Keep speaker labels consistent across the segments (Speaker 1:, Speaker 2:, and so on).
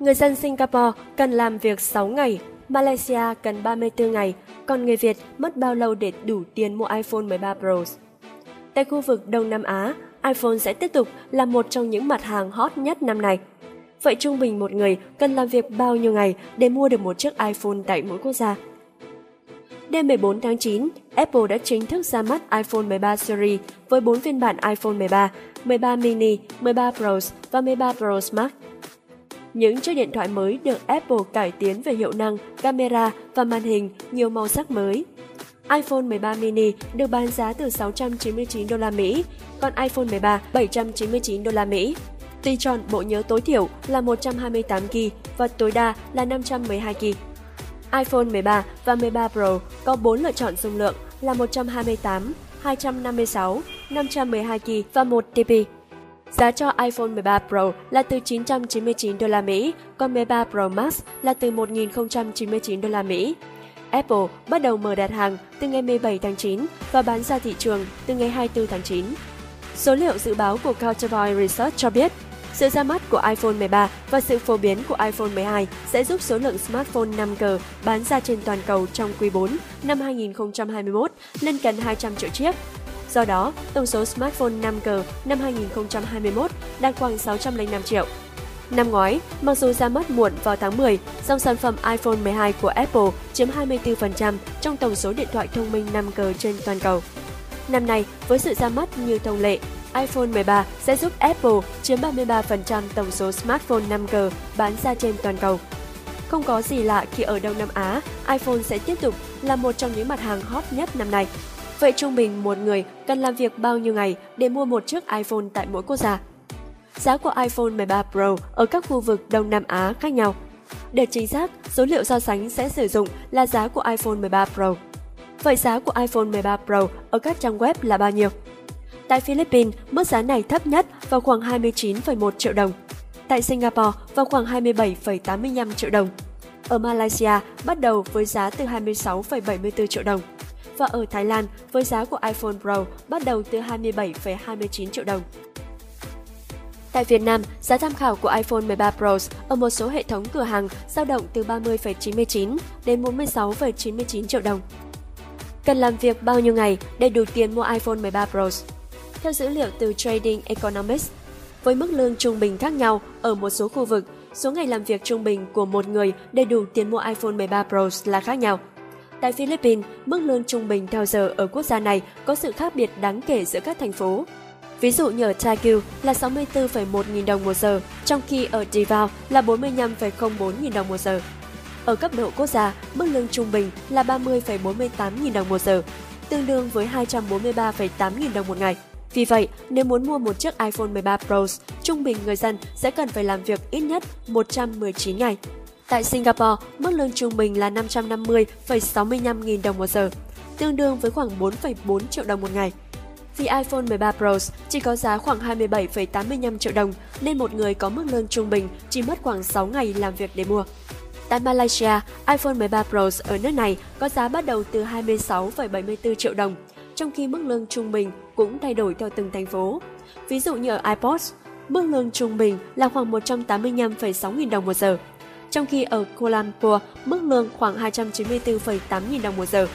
Speaker 1: Người dân Singapore cần làm việc 6 ngày, Malaysia cần 34 ngày, còn người Việt mất bao lâu để đủ tiền mua iPhone 13 Pro? Tại khu vực Đông Nam Á, iPhone sẽ tiếp tục là một trong những mặt hàng hot nhất năm nay. Vậy trung bình một người cần làm việc bao nhiêu ngày để mua được một chiếc iPhone tại mỗi quốc gia? Đêm 14 tháng 9, Apple đã chính thức ra mắt iPhone 13 series với 4 phiên bản iPhone 13, 13 mini, 13 Pro và 13 Pro Max. Những chiếc điện thoại mới được Apple cải tiến về hiệu năng, camera và màn hình nhiều màu sắc mới. iPhone 13 mini được bán giá từ 699 đô la Mỹ, còn iPhone 13 799 đô la Mỹ. Tùy chọn bộ nhớ tối thiểu là 128 GB và tối đa là 512 GB iPhone 13 và 13 Pro có 4 lựa chọn dung lượng là 128, 256, 512 GB và 1 TB. Giá cho iPhone 13 Pro là từ 999 đô la Mỹ, còn 13 Pro Max là từ 1099 đô la Mỹ. Apple bắt đầu mở đặt hàng từ ngày 17 tháng 9 và bán ra thị trường từ ngày 24 tháng 9. Số liệu dự báo của Counterpoint Research cho biết sự ra mắt của iPhone 13 và sự phổ biến của iPhone 12 sẽ giúp số lượng smartphone 5G bán ra trên toàn cầu trong quý 4 năm 2021 lên gần 200 triệu chiếc. Do đó, tổng số smartphone 5G năm 2021 đạt khoảng 605 triệu. Năm ngoái, mặc dù ra mắt muộn vào tháng 10, dòng sản phẩm iPhone 12 của Apple chiếm 24% trong tổng số điện thoại thông minh 5G trên toàn cầu. Năm nay, với sự ra mắt như thông lệ, iPhone 13 sẽ giúp Apple chiếm 33% tổng số smartphone 5G bán ra trên toàn cầu. Không có gì lạ khi ở Đông Nam Á, iPhone sẽ tiếp tục là một trong những mặt hàng hot nhất năm nay. Vậy trung bình một người cần làm việc bao nhiêu ngày để mua một chiếc iPhone tại mỗi quốc gia? Giá của iPhone 13 Pro ở các khu vực Đông Nam Á khác nhau. Để chính xác, số liệu so sánh sẽ sử dụng là giá của iPhone 13 Pro. Vậy giá của iPhone 13 Pro ở các trang web là bao nhiêu? Tại Philippines, mức giá này thấp nhất vào khoảng 29,1 triệu đồng. Tại Singapore, vào khoảng 27,85 triệu đồng. Ở Malaysia, bắt đầu với giá từ 26,74 triệu đồng. Và ở Thái Lan, với giá của iPhone Pro bắt đầu từ 27,29 triệu đồng. Tại Việt Nam, giá tham khảo của iPhone 13 Pro ở một số hệ thống cửa hàng dao động từ 30,99 đến 46,99 triệu đồng. Cần làm việc bao nhiêu ngày để đủ tiền mua iPhone 13 Pro? Theo dữ liệu từ Trading Economics, với mức lương trung bình khác nhau ở một số khu vực, số ngày làm việc trung bình của một người để đủ tiền mua iPhone 13 Pro là khác nhau. Tại Philippines, mức lương trung bình theo giờ ở quốc gia này có sự khác biệt đáng kể giữa các thành phố. Ví dụ như ở Taguig là 64,1 nghìn đồng một giờ, trong khi ở Davao là 45,04 nghìn đồng một giờ. Ở cấp độ quốc gia, mức lương trung bình là 30,48 nghìn đồng một giờ, tương đương với 243,8 nghìn đồng một ngày. Vì vậy, nếu muốn mua một chiếc iPhone 13 Pro, trung bình người dân sẽ cần phải làm việc ít nhất 119 ngày. Tại Singapore, mức lương trung bình là 550,65 nghìn đồng một giờ, tương đương với khoảng 4,4 triệu đồng một ngày. Vì iPhone 13 Pro chỉ có giá khoảng 27,85 triệu đồng, nên một người có mức lương trung bình chỉ mất khoảng 6 ngày làm việc để mua. Tại Malaysia, iPhone 13 Pro ở nước này có giá bắt đầu từ 26,74 triệu đồng, trong khi mức lương trung bình cũng thay đổi theo từng thành phố. Ví dụ như ở iPods, mức lương trung bình là khoảng 185,6 nghìn đồng một giờ, trong khi ở Kuala Lumpur mức lương khoảng 294,8 nghìn đồng một giờ.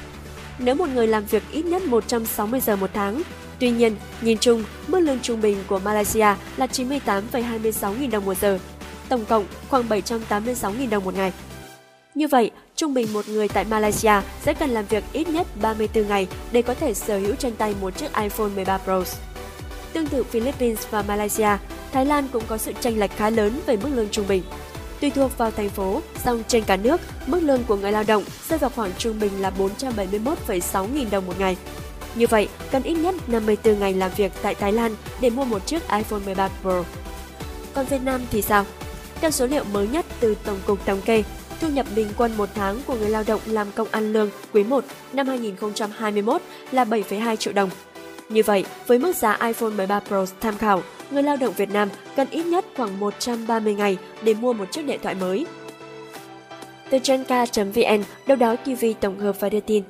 Speaker 1: Nếu một người làm việc ít nhất 160 giờ một tháng, tuy nhiên, nhìn chung, mức lương trung bình của Malaysia là 98,26 nghìn đồng một giờ, tổng cộng khoảng 786 nghìn đồng một ngày. Như vậy, trung bình một người tại Malaysia sẽ cần làm việc ít nhất 34 ngày để có thể sở hữu trên tay một chiếc iPhone 13 Pro. Tương tự Philippines và Malaysia, Thái Lan cũng có sự chênh lệch khá lớn về mức lương trung bình. Tùy thuộc vào thành phố, song trên cả nước, mức lương của người lao động rơi vào khoảng trung bình là 471,6 nghìn đồng một ngày. Như vậy, cần ít nhất 54 ngày làm việc tại Thái Lan để mua một chiếc iPhone 13 Pro. Còn Việt Nam thì sao? Theo số liệu mới nhất từ Tổng cục Thống kê, thu nhập bình quân một tháng của người lao động làm công ăn lương quý 1 năm 2021 là 7,2 triệu đồng. Như vậy, với mức giá iPhone 13 Pro tham khảo, người lao động Việt Nam cần ít nhất khoảng 130 ngày để mua một chiếc điện thoại mới. Từ Genca.vn, đâu đó TV tổng hợp và đưa tin.